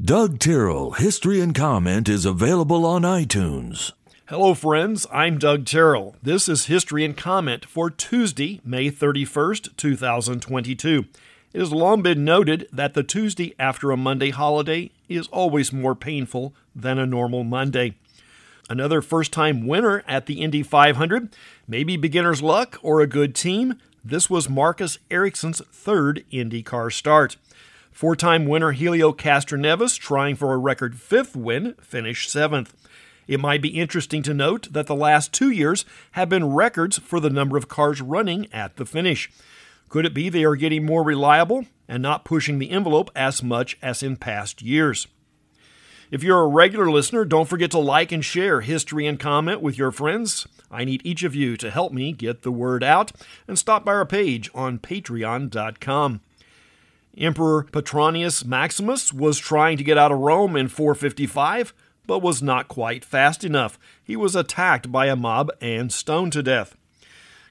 Doug Terrell History and Comment is available on iTunes. Hello, friends. I'm Doug Terrell. This is History and Comment for Tuesday, May 31st, 2022. It has long been noted that the Tuesday after a Monday holiday is always more painful than a normal Monday. Another first time winner at the Indy 500, maybe beginner's luck or a good team. This was Marcus Ericsson's third IndyCar start. Four time winner Helio Castroneves, trying for a record fifth win, finished seventh. It might be interesting to note that the last two years have been records for the number of cars running at the finish. Could it be they are getting more reliable and not pushing the envelope as much as in past years? If you're a regular listener, don't forget to like and share History and Comment with your friends. I need each of you to help me get the word out and stop by our page on patreon.com. Emperor Petronius Maximus was trying to get out of Rome in 455, but was not quite fast enough. He was attacked by a mob and stoned to death.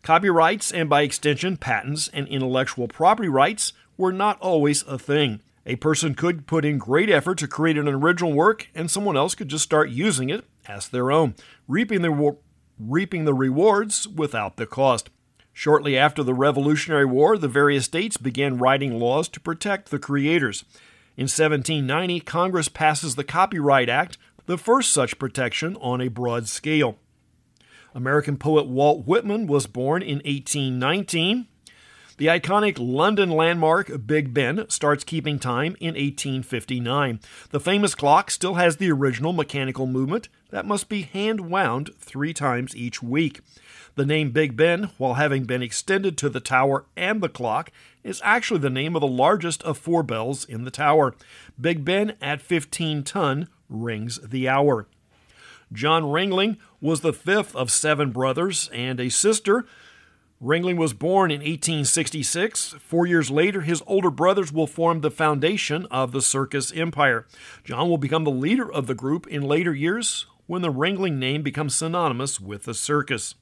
Copyrights, and by extension, patents and intellectual property rights, were not always a thing. A person could put in great effort to create an original work, and someone else could just start using it as their own, reaping the, reaping the rewards without the cost. Shortly after the Revolutionary War, the various states began writing laws to protect the creators. In 1790, Congress passes the Copyright Act, the first such protection on a broad scale. American poet Walt Whitman was born in 1819. The iconic London landmark Big Ben starts keeping time in 1859. The famous clock still has the original mechanical movement that must be hand wound three times each week. The name Big Ben, while having been extended to the tower and the clock, is actually the name of the largest of four bells in the tower. Big Ben at 15 ton rings the hour. John Ringling was the fifth of seven brothers and a sister. Ringling was born in 1866. Four years later, his older brothers will form the foundation of the circus empire. John will become the leader of the group in later years when the Ringling name becomes synonymous with the circus.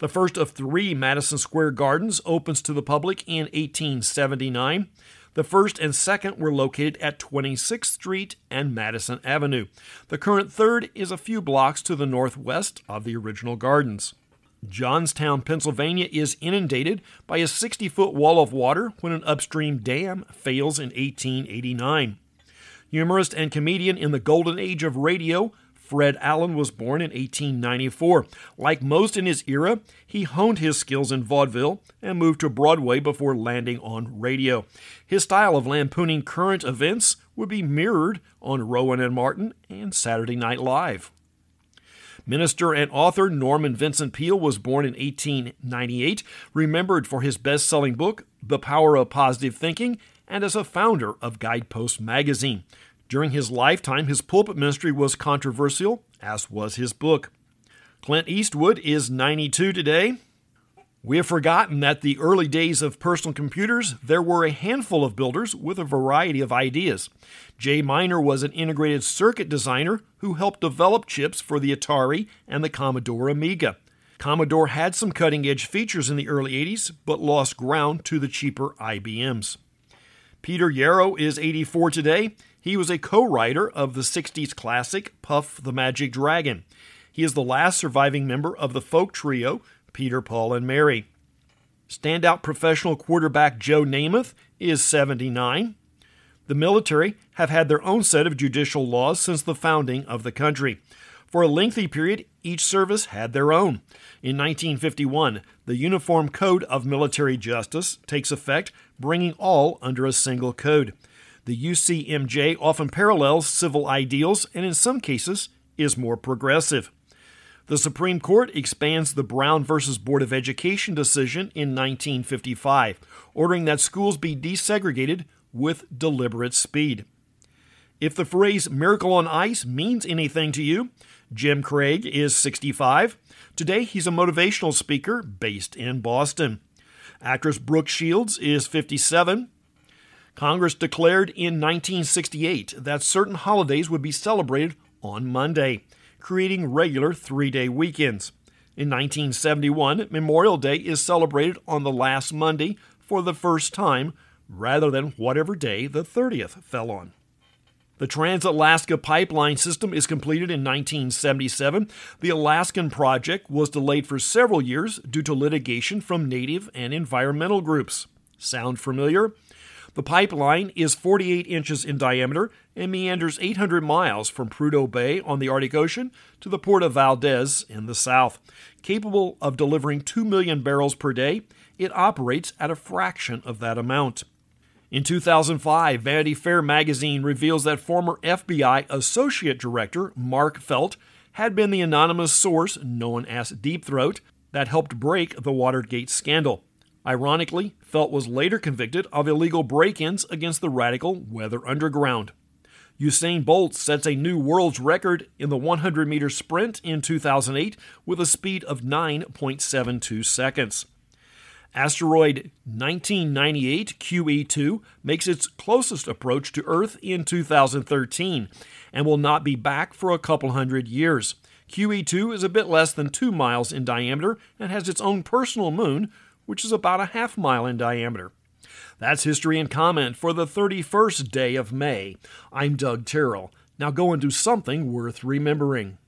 The first of three Madison Square Gardens opens to the public in 1879. The first and second were located at 26th Street and Madison Avenue. The current third is a few blocks to the northwest of the original gardens. Johnstown, Pennsylvania is inundated by a 60 foot wall of water when an upstream dam fails in 1889. Humorist and comedian in the golden age of radio, Fred Allen was born in 1894. Like most in his era, he honed his skills in vaudeville and moved to Broadway before landing on radio. His style of lampooning current events would be mirrored on Rowan and Martin and Saturday Night Live. Minister and author Norman Vincent Peale was born in 1898, remembered for his best selling book, The Power of Positive Thinking, and as a founder of Guidepost magazine. During his lifetime, his pulpit ministry was controversial, as was his book. Clint Eastwood is 92 today. We have forgotten that the early days of personal computers, there were a handful of builders with a variety of ideas. Jay Miner was an integrated circuit designer who helped develop chips for the Atari and the Commodore Amiga. Commodore had some cutting edge features in the early 80s, but lost ground to the cheaper IBMs. Peter Yarrow is 84 today. He was a co writer of the 60s classic Puff the Magic Dragon. He is the last surviving member of the folk trio Peter, Paul, and Mary. Standout professional quarterback Joe Namath is 79. The military have had their own set of judicial laws since the founding of the country. For a lengthy period, each service had their own. In 1951, the Uniform Code of Military Justice takes effect, bringing all under a single code. The UCMJ often parallels civil ideals and, in some cases, is more progressive. The Supreme Court expands the Brown v. Board of Education decision in 1955, ordering that schools be desegregated with deliberate speed. If the phrase miracle on ice means anything to you, Jim Craig is 65. Today, he's a motivational speaker based in Boston. Actress Brooke Shields is 57. Congress declared in 1968 that certain holidays would be celebrated on Monday creating regular three day weekends. In 1971, Memorial Day is celebrated on the last Monday for the first time rather than whatever day the 30th fell on. The Trans Alaska Pipeline System is completed in 1977. The Alaskan project was delayed for several years due to litigation from native and environmental groups. Sound familiar? The pipeline is 48 inches in diameter and meanders 800 miles from Prudhoe Bay on the Arctic Ocean to the port of Valdez in the south. Capable of delivering 2 million barrels per day, it operates at a fraction of that amount. In 2005, Vanity Fair magazine reveals that former FBI Associate Director Mark Felt had been the anonymous source known as Deep Throat that helped break the Watergate scandal. Ironically, Felt was later convicted of illegal break ins against the radical Weather Underground. Usain Bolt sets a new world's record in the 100 meter sprint in 2008 with a speed of 9.72 seconds. Asteroid 1998 QE2 makes its closest approach to Earth in 2013 and will not be back for a couple hundred years. QE2 is a bit less than 2 miles in diameter and has its own personal moon, which is about a half mile in diameter. That's history and comment for the 31st day of May. I'm Doug Terrell. Now go and do something worth remembering.